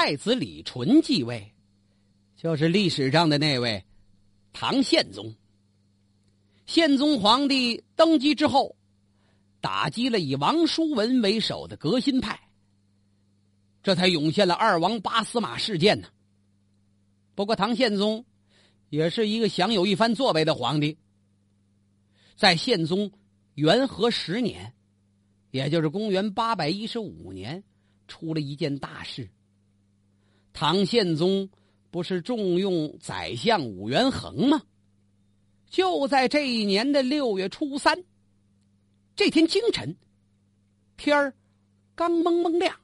太子李纯继位，就是历史上的那位唐宪宗。宪宗皇帝登基之后，打击了以王叔文为首的革新派，这才涌现了二王八司马事件呢。不过，唐宪宗也是一个享有一番作为的皇帝。在宪宗元和十年，也就是公元八百一十五年，出了一件大事。唐宪宗不是重用宰相武元衡吗？就在这一年的六月初三，这天清晨，天儿刚蒙蒙亮，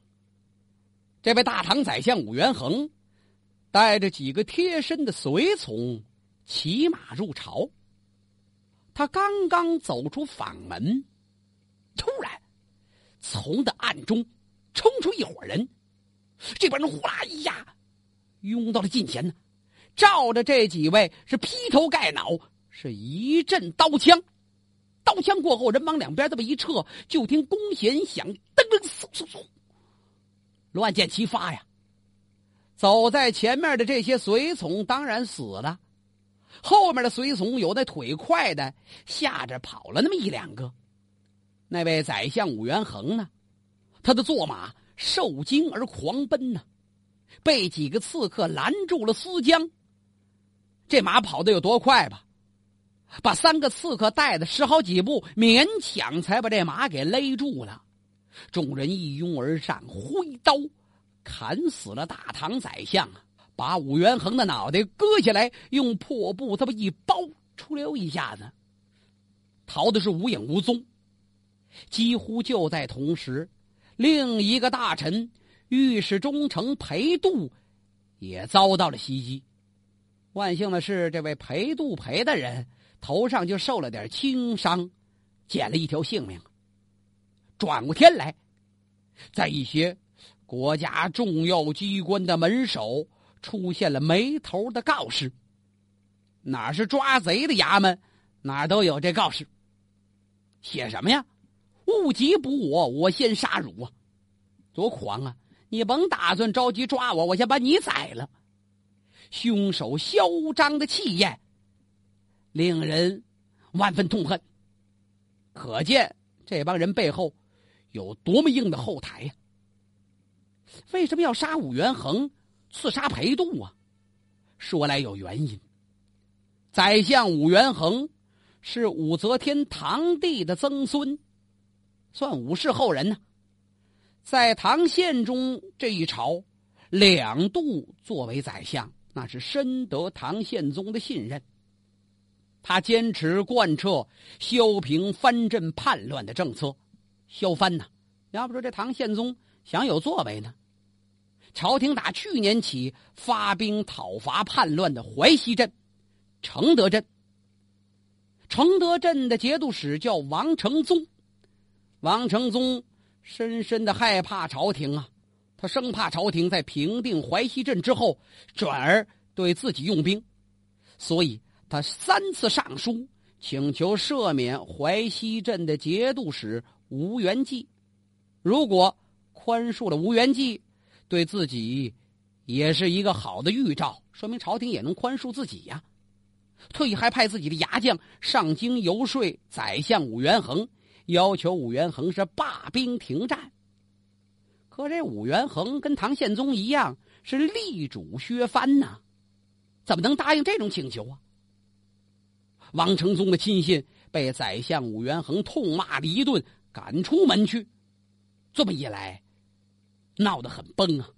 这位大唐宰相武元衡带着几个贴身的随从骑马入朝。他刚刚走出房门，突然从的暗中冲出一伙人，这帮人呼啦一下拥到了近前呢，照着这几位是劈头盖脑。是一阵刀枪，刀枪过后，人往两边这么一撤，就听弓弦响，噔噔嗖嗖嗖，乱箭齐发呀！走在前面的这些随从当然死了，后面的随从有的腿快的，吓着跑了那么一两个。那位宰相武元衡呢，他的坐马受惊而狂奔呢，被几个刺客拦住了思江。这马跑的有多快吧？把三个刺客带的十好几步，勉强才把这马给勒住了。众人一拥而上，挥刀砍死了大唐宰相啊！把武元衡的脑袋割下来，用破布这么一包，出溜一下子，逃的是无影无踪。几乎就在同时，另一个大臣御史中丞裴度也遭到了袭击。万幸的是，这位裴度裴的人。头上就受了点轻伤，捡了一条性命。转过天来，在一些国家重要机关的门首出现了没头的告示。哪是抓贼的衙门，哪都有这告示。写什么呀？物急捕我，我先杀汝啊！多狂啊！你甭打算着急抓我，我先把你宰了。凶手嚣张的气焰。令人万分痛恨，可见这帮人背后有多么硬的后台呀！为什么要杀武元衡，刺杀裴度啊？说来有原因。宰相武元衡是武则天堂弟的曾孙，算武氏后人呢。在唐宪宗这一朝，两度作为宰相，那是深得唐宪宗的信任。他坚持贯彻削平藩镇叛乱的政策，削藩呢？要不说这唐宪宗想有作为呢？朝廷打去年起发兵讨伐叛乱的淮西镇、承德镇。承德镇的节度使叫王承宗，王承宗深深的害怕朝廷啊，他生怕朝廷在平定淮西镇之后，转而对自己用兵，所以。他三次上书请求赦免淮西镇的节度使吴元济，如果宽恕了吴元济，对自己也是一个好的预兆，说明朝廷也能宽恕自己呀。特意还派自己的牙将上京游说宰相武元衡，要求武元衡是罢兵停战。可这武元衡跟唐宪宗一样是力主削藩呐，怎么能答应这种请求啊？王承宗的亲信被宰相武元衡痛骂了一顿，赶出门去。这么一来，闹得很崩啊。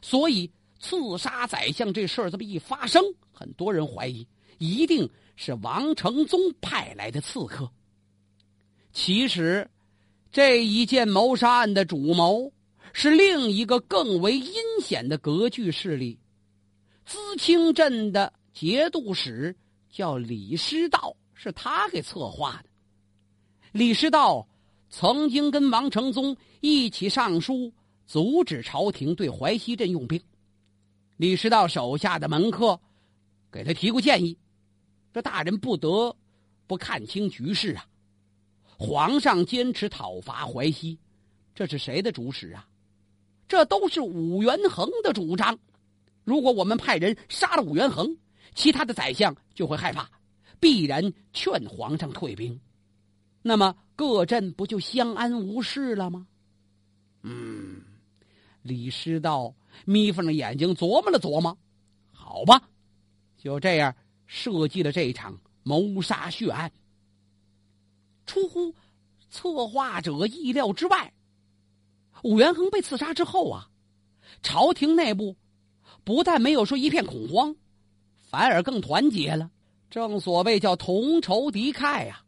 所以刺杀宰相这事儿这么一发生，很多人怀疑一定是王承宗派来的刺客。其实，这一件谋杀案的主谋是另一个更为阴险的割据势力——资青镇的节度使。叫李师道，是他给策划的。李师道曾经跟王承宗一起上书，阻止朝廷对淮西镇用兵。李师道手下的门客给他提过建议，这大人不得不看清局势啊！皇上坚持讨伐淮西，这是谁的主使啊？这都是武元衡的主张。如果我们派人杀了武元衡，其他的宰相就会害怕，必然劝皇上退兵。那么各镇不就相安无事了吗？嗯，李师道眯缝着眼睛琢磨了琢磨，好吧，就这样设计了这一场谋杀血案。出乎策划者意料之外，武元衡被刺杀之后啊，朝廷内部不但没有说一片恐慌，反而更团结了。正所谓叫同仇敌忾呀。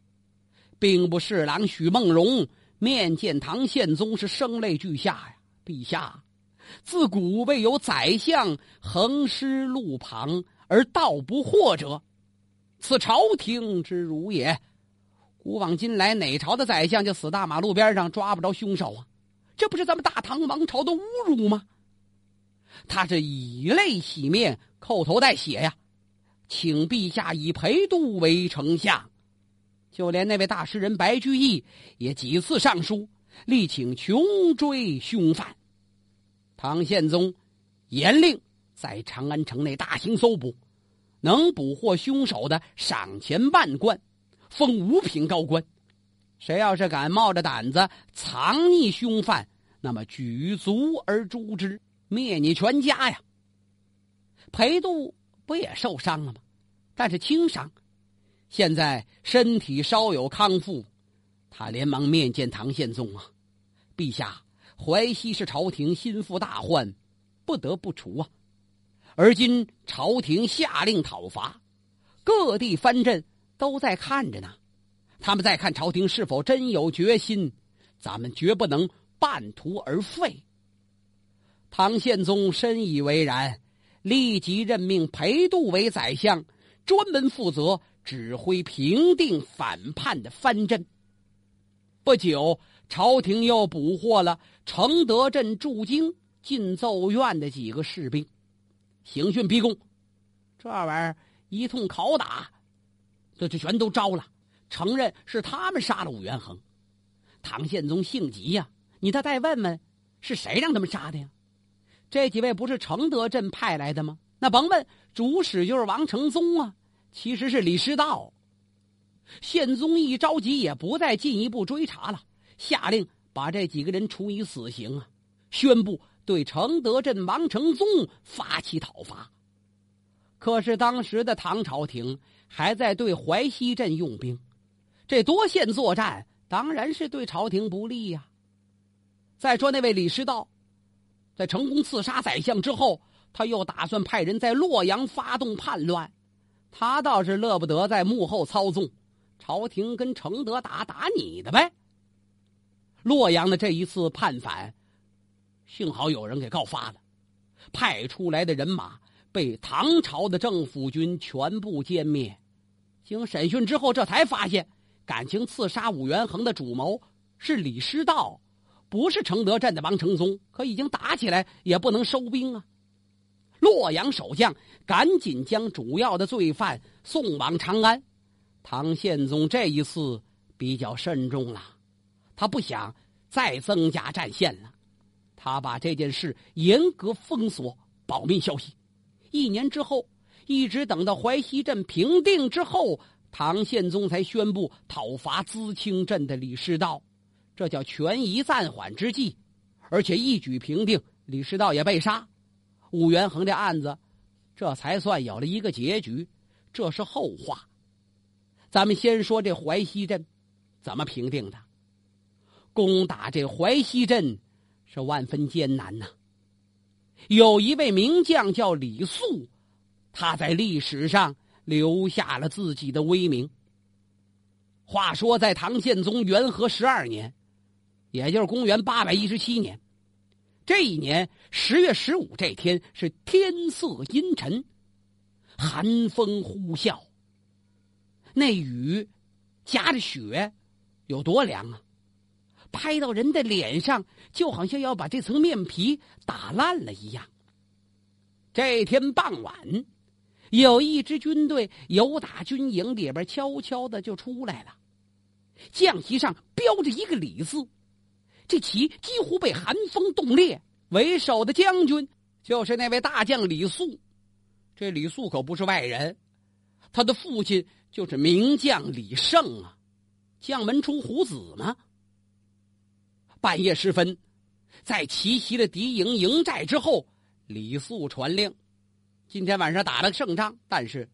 兵部侍郎许梦荣面见唐宪宗是声泪俱下呀，陛下，自古未有宰相横尸路旁而道不惑者，此朝廷之辱也。古往今来，哪朝的宰相就死大马路边上抓不着凶手啊？这不是咱们大唐王朝的侮辱吗？他是以泪洗面，叩头带血呀，请陛下以裴度为丞相。就连那位大诗人白居易也几次上书，力请穷追凶犯。唐宪宗严令在长安城内大兴搜捕，能捕获凶手的赏钱万贯，封五品高官。谁要是敢冒着胆子藏匿凶犯，那么举族而诛之，灭你全家呀！裴度不也受伤了吗？但是轻伤。现在身体稍有康复，他连忙面见唐宪宗啊，陛下，淮西是朝廷心腹大患，不得不除啊。而今朝廷下令讨伐，各地藩镇都在看着呢，他们在看朝廷是否真有决心，咱们绝不能半途而废。唐宪宗深以为然，立即任命裴度为宰相，专门负责。指挥平定反叛的藩镇。不久，朝廷又捕获了承德镇驻京进奏院的几个士兵，刑讯逼供，这玩意儿一通拷打，这就全都招了，承认是他们杀了武元衡。唐宪宗性急呀，你倒再问问，是谁让他们杀的呀？这几位不是承德镇派来的吗？那甭问，主使就是王承宗啊。其实是李师道。宪宗一着急，也不再进一步追查了，下令把这几个人处以死刑啊！宣布对承德镇王承宗发起讨伐。可是当时的唐朝廷还在对淮西镇用兵，这多线作战当然是对朝廷不利呀。再说那位李师道，在成功刺杀宰相之后，他又打算派人在洛阳发动叛乱。他倒是乐不得在幕后操纵，朝廷跟承德打打你的呗。洛阳的这一次叛反，幸好有人给告发了，派出来的人马被唐朝的政府军全部歼灭。经审讯之后，这才发现，感情刺杀武元衡的主谋是李师道，不是承德镇的王承宗。可已经打起来，也不能收兵啊。洛阳守将赶紧将主要的罪犯送往长安。唐宪宗这一次比较慎重了，他不想再增加战线了。他把这件事严格封锁，保密消息。一年之后，一直等到淮西镇平定之后，唐宪宗才宣布讨伐淄青镇的李师道，这叫权宜暂缓之计，而且一举平定，李师道也被杀。武元衡的案子，这才算有了一个结局。这是后话。咱们先说这淮西镇怎么平定的。攻打这淮西镇是万分艰难呐。有一位名将叫李肃，他在历史上留下了自己的威名。话说，在唐宪宗元和十二年，也就是公元八百一十七年。这一年十月十五这天是天色阴沉，寒风呼啸。那雨夹着雪，有多凉啊！拍到人的脸上，就好像要把这层面皮打烂了一样。这天傍晚，有一支军队由打军营里边悄悄的就出来了，将旗上标着一个“李”字。这旗几乎被寒风冻裂，为首的将军就是那位大将李肃。这李肃可不是外人，他的父亲就是名将李胜啊，将门出虎子嘛。半夜时分，在奇袭了敌营营寨之后，李肃传令：今天晚上打了个胜仗，但是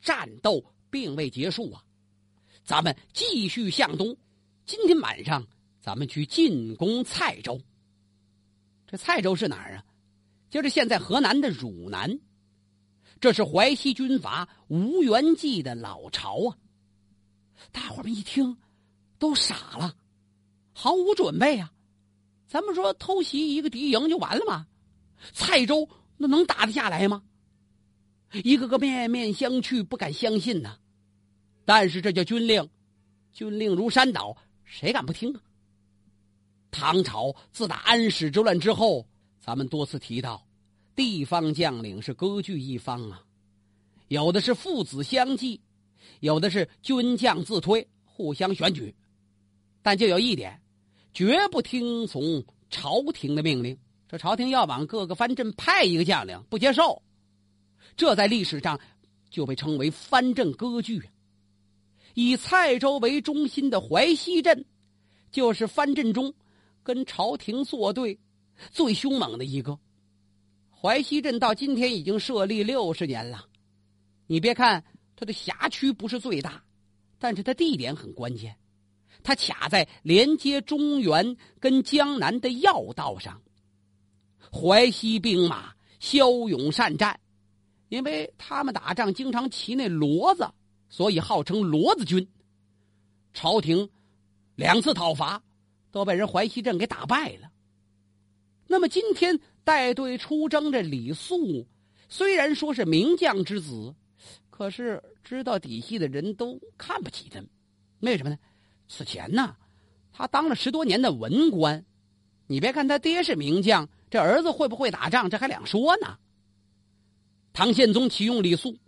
战斗并未结束啊，咱们继续向东。今天晚上，咱们去进攻蔡州。这蔡州是哪儿啊？就是现在河南的汝南。这是淮西军阀吴元济的老巢啊！大伙们一听，都傻了，毫无准备啊！咱们说偷袭一个敌营就完了吗？蔡州那能打得下来吗？一个个面面相觑，不敢相信呐。但是这叫军令，军令如山倒，谁敢不听啊？唐朝自打安史之乱之后，咱们多次提到。地方将领是割据一方啊，有的是父子相继，有的是军将自推，互相选举，但就有一点，绝不听从朝廷的命令。这朝廷要往各个藩镇派一个将领，不接受，这在历史上就被称为藩镇割据。以蔡州为中心的淮西镇，就是藩镇中跟朝廷作对最凶猛的一个。淮西镇到今天已经设立六十年了，你别看它的辖区不是最大，但是它地点很关键，它卡在连接中原跟江南的要道上。淮西兵马骁勇善战，因为他们打仗经常骑那骡子，所以号称骡子军。朝廷两次讨伐，都被人淮西镇给打败了。那么今天。带队出征的李肃，虽然说是名将之子，可是知道底细的人都看不起他。为什么呢？此前呢，他当了十多年的文官。你别看他爹是名将，这儿子会不会打仗，这还两说呢。唐宪宗启用李肃，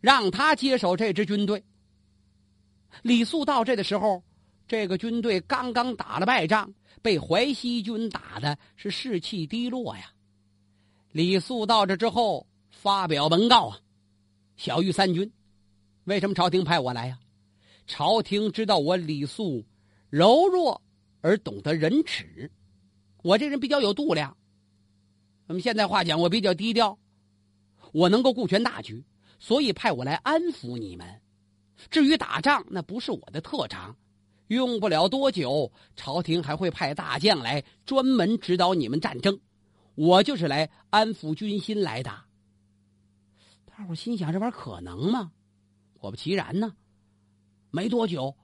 让他接手这支军队。李肃到这的时候，这个军队刚刚打了败仗，被淮西军打的是士气低落呀。李肃到这之后，发表文告啊：“小玉三军，为什么朝廷派我来呀？朝廷知道我李肃柔弱而懂得仁耻，我这人比较有度量。那么现在话讲，我比较低调，我能够顾全大局，所以派我来安抚你们。至于打仗，那不是我的特长，用不了多久，朝廷还会派大将来专门指导你们战争。”我就是来安抚军心来的。大伙心想：这玩意儿可能吗？果不其然呢，没多久，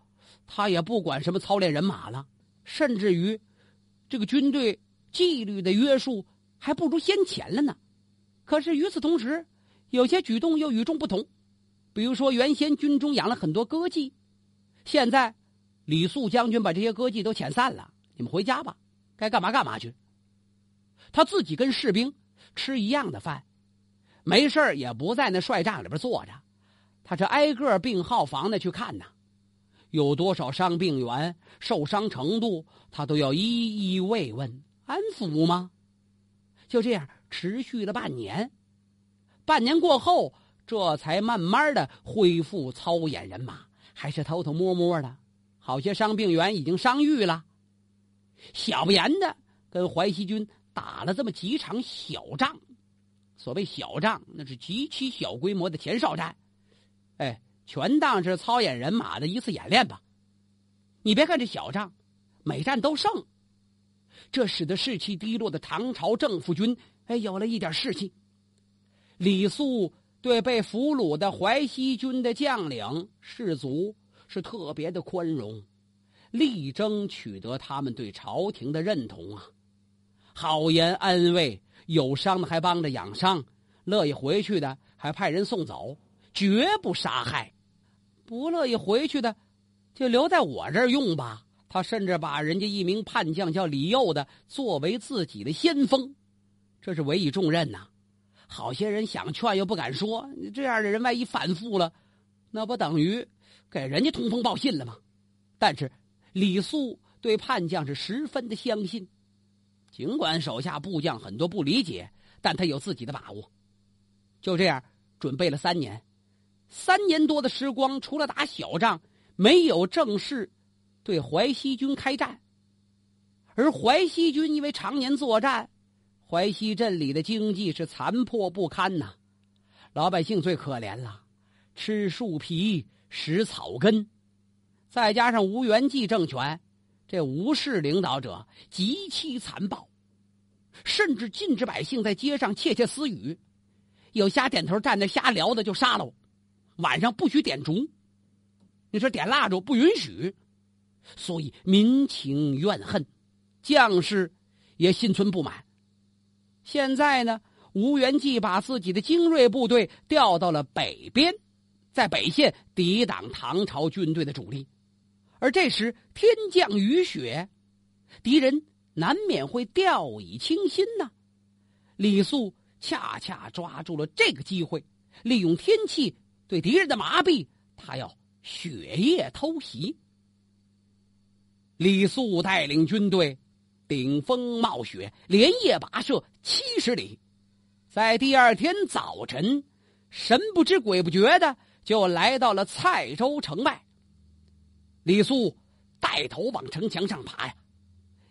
他也不管什么操练人马了，甚至于这个军队纪律的约束还不如先前了呢。可是与此同时，有些举动又与众不同。比如说，原先军中养了很多歌妓，现在李肃将军把这些歌妓都遣散了，你们回家吧，该干嘛干嘛去。他自己跟士兵吃一样的饭，没事也不在那帅帐里边坐着，他是挨个病号房的去看呐，有多少伤病员、受伤程度，他都要一一慰问、安抚吗？就这样持续了半年，半年过后，这才慢慢的恢复操演人马，还是偷偷摸摸的。好些伤病员已经伤愈了，小不严的跟淮西军。打了这么几场小仗，所谓小仗，那是极其小规模的前哨战，哎，全当是操演人马的一次演练吧。你别看这小仗，每战都胜，这使得士气低落的唐朝政府军哎有了一点士气。李肃对被俘虏的淮西军的将领士卒是特别的宽容，力争取得他们对朝廷的认同啊。好言安慰，有伤的还帮着养伤，乐意回去的还派人送走，绝不杀害；不乐意回去的，就留在我这儿用吧。他甚至把人家一名叛将叫李佑的作为自己的先锋，这是委以重任呐。好些人想劝又不敢说，这样的人万一反复了，那不等于给人家通风报信了吗？但是李肃对叛将是十分的相信。尽管手下部将很多不理解，但他有自己的把握。就这样准备了三年，三年多的时光，除了打小仗，没有正式对淮西军开战。而淮西军因为常年作战，淮西镇里的经济是残破不堪呐，老百姓最可怜了，吃树皮食草根，再加上吴元济政权。这吴氏领导者极其残暴，甚至禁止百姓在街上窃窃私语，有瞎点头站那瞎聊的就杀了。晚上不许点烛，你说点蜡烛不允许，所以民情怨恨，将士也心存不满。现在呢，吴元济把自己的精锐部队调到了北边，在北线抵挡唐朝军队的主力。而这时天降雨雪，敌人难免会掉以轻心呐。李肃恰恰抓住了这个机会，利用天气对敌人的麻痹，他要雪夜偷袭。李肃带领军队顶风冒雪，连夜跋涉七十里，在第二天早晨，神不知鬼不觉的就来到了蔡州城外。李肃带头往城墙上爬呀，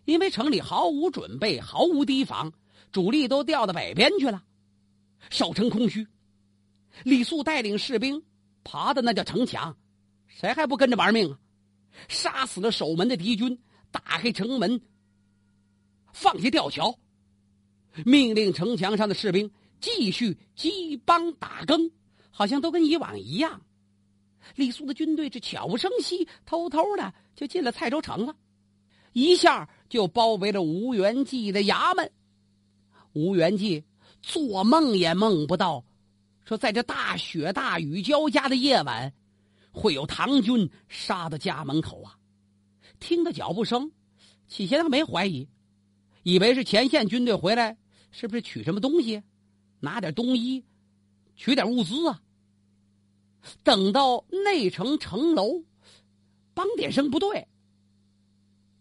因为城里毫无准备，毫无提防，主力都调到北边去了，守城空虚。李肃带领士兵爬的那叫城墙，谁还不跟着玩命啊？杀死了守门的敌军，打开城门，放下吊桥，命令城墙上的士兵继续击帮打更，好像都跟以往一样。李肃的军队是悄无声息、偷偷的就进了蔡州城了，一下就包围了吴元济的衙门。吴元济做梦也梦不到，说在这大雪大雨交加的夜晚，会有唐军杀到家门口啊！听到脚步声，起先他没怀疑，以为是前线军队回来，是不是取什么东西，拿点冬衣，取点物资啊？等到内城城楼，梆点声不对。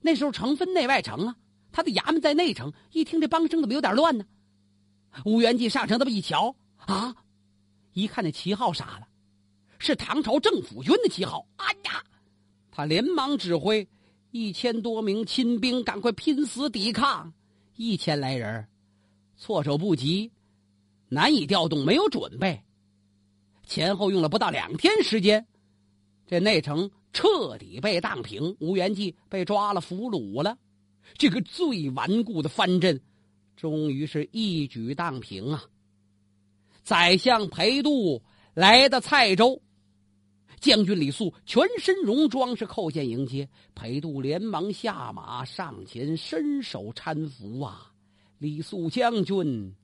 那时候城分内外城啊，他的衙门在内城，一听这梆声怎么有点乱呢？吴元济上城这么一瞧啊，一看那旗号傻了，是唐朝政府军的旗号。哎呀，他连忙指挥一千多名亲兵赶快拼死抵抗。一千来人，措手不及，难以调动，没有准备。前后用了不到两天时间，这内城彻底被荡平，吴元济被抓了俘虏了。这个最顽固的藩镇，终于是一举荡平啊！宰相裴度来到蔡州，将军李肃全身戎装是叩见迎接，裴度连忙下马上前伸手搀扶啊！李肃将军，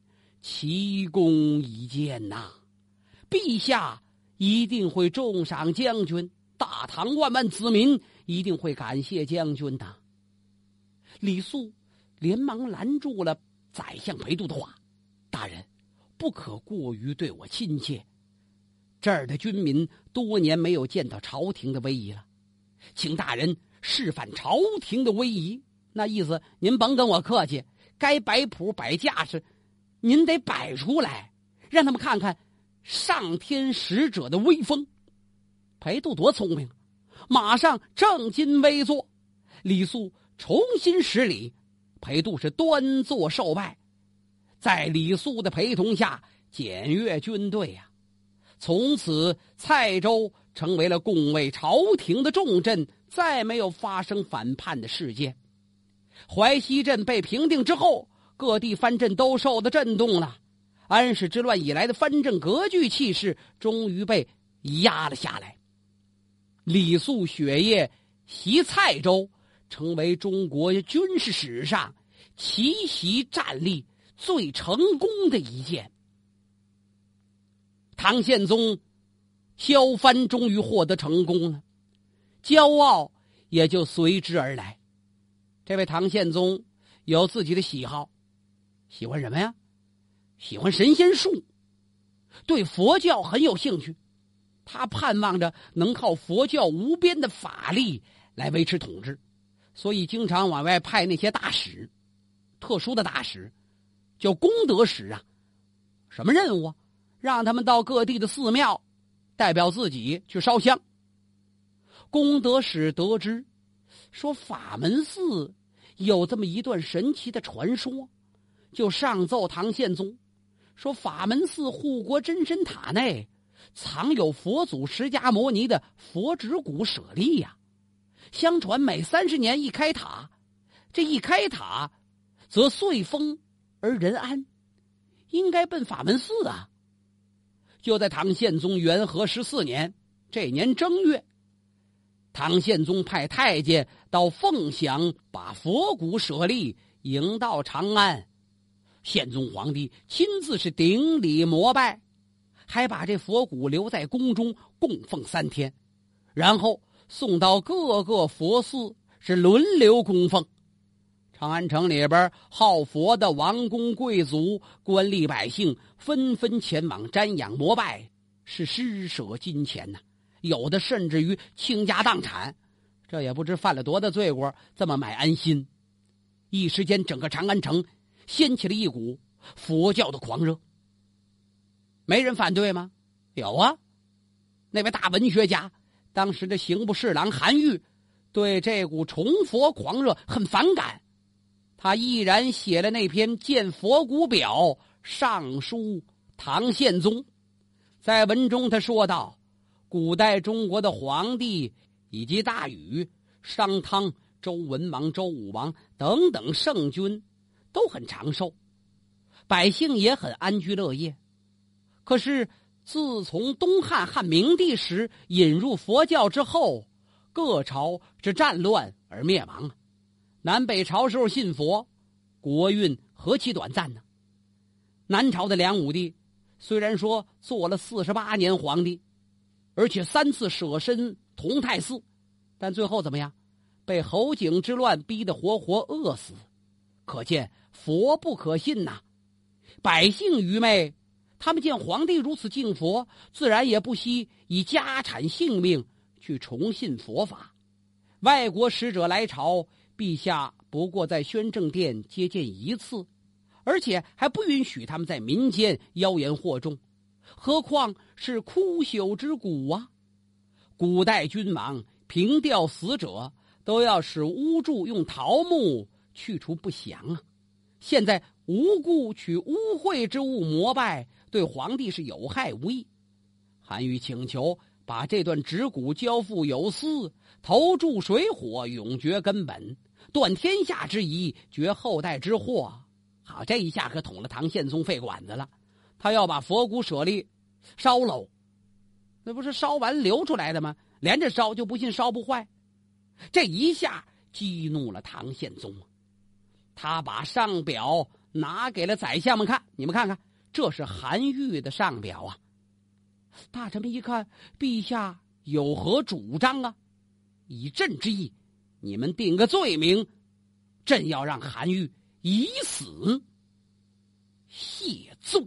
奇功一件呐！陛下一定会重赏将军，大唐万万子民一定会感谢将军的。李肃连忙拦住了宰相裴度的话：“大人，不可过于对我亲切。这儿的军民多年没有见到朝廷的威仪了，请大人示范朝廷的威仪。那意思，您甭跟我客气，该摆谱摆架势，您得摆出来，让他们看看。”上天使者的威风，裴度多聪明，马上正襟危坐。李肃重新施礼，裴度是端坐受拜，在李肃的陪同下检阅军队呀。从此，蔡州成为了拱卫朝廷的重镇，再没有发生反叛的事件。淮西镇被平定之后，各地藩镇都受到震动了。安史之乱以来的藩镇割据气势终于被压了下来。李肃雪夜袭蔡州，成为中国军事史上奇袭战力最成功的一件。唐宪宗削藩终于获得成功了，骄傲也就随之而来。这位唐宪宗有自己的喜好，喜欢什么呀？喜欢神仙术，对佛教很有兴趣，他盼望着能靠佛教无边的法力来维持统治，所以经常往外派那些大使。特殊的大使，叫功德使啊。什么任务啊？让他们到各地的寺庙，代表自己去烧香。功德使得知，说法门寺有这么一段神奇的传说，就上奏唐宪宗，说法门寺护国真身塔内藏有佛祖释迦摩尼的佛指骨舍利呀。相传每三十年一开塔，这一开塔，则岁丰而人安，应该奔法门寺啊。就在唐宪宗元和十四年这年正月。唐宪宗派太监到凤翔，把佛骨舍利迎到长安。宪宗皇帝亲自是顶礼膜拜，还把这佛骨留在宫中供奉三天，然后送到各个佛寺，是轮流供奉。长安城里边好佛的王公贵族、官吏百姓纷纷前往瞻仰膜拜，是施舍金钱呐。有的甚至于倾家荡产，这也不知犯了多大罪过，这么买安心。一时间，整个长安城掀起了一股佛教的狂热。没人反对吗？有啊，那位大文学家，当时的刑部侍郎韩愈，对这股崇佛狂热很反感，他毅然写了那篇《见佛骨表》，上书唐宪宗。在文中，他说道。古代中国的皇帝以及大禹、商汤、周文王、周武王等等圣君都很长寿，百姓也很安居乐业。可是自从东汉汉明帝时引入佛教之后，各朝之战乱而灭亡。南北朝时候信佛，国运何其短暂呢？南朝的梁武帝虽然说做了四十八年皇帝。而且三次舍身同泰寺，但最后怎么样？被侯景之乱逼得活活饿死。可见佛不可信呐！百姓愚昧，他们见皇帝如此敬佛，自然也不惜以家产性命去重信佛法。外国使者来朝，陛下不过在宣政殿接见一次，而且还不允许他们在民间妖言惑众。何况是枯朽之骨啊！古代君王凭吊死者，都要使巫祝用桃木去除不祥啊。现在无故取污秽之物膜拜，对皇帝是有害无益。韩愈请求把这段指骨交付有司，投注水火，永绝根本，断天下之疑，绝后代之祸。好，这一下可捅了唐宪宗肺管子了。他要把佛骨舍利烧喽，那不是烧完流出来的吗？连着烧，就不信烧不坏。这一下激怒了唐宪宗，他把上表拿给了宰相们看，你们看看，这是韩愈的上表啊。大臣们一看，陛下有何主张啊？以朕之意，你们定个罪名，朕要让韩愈以死谢罪。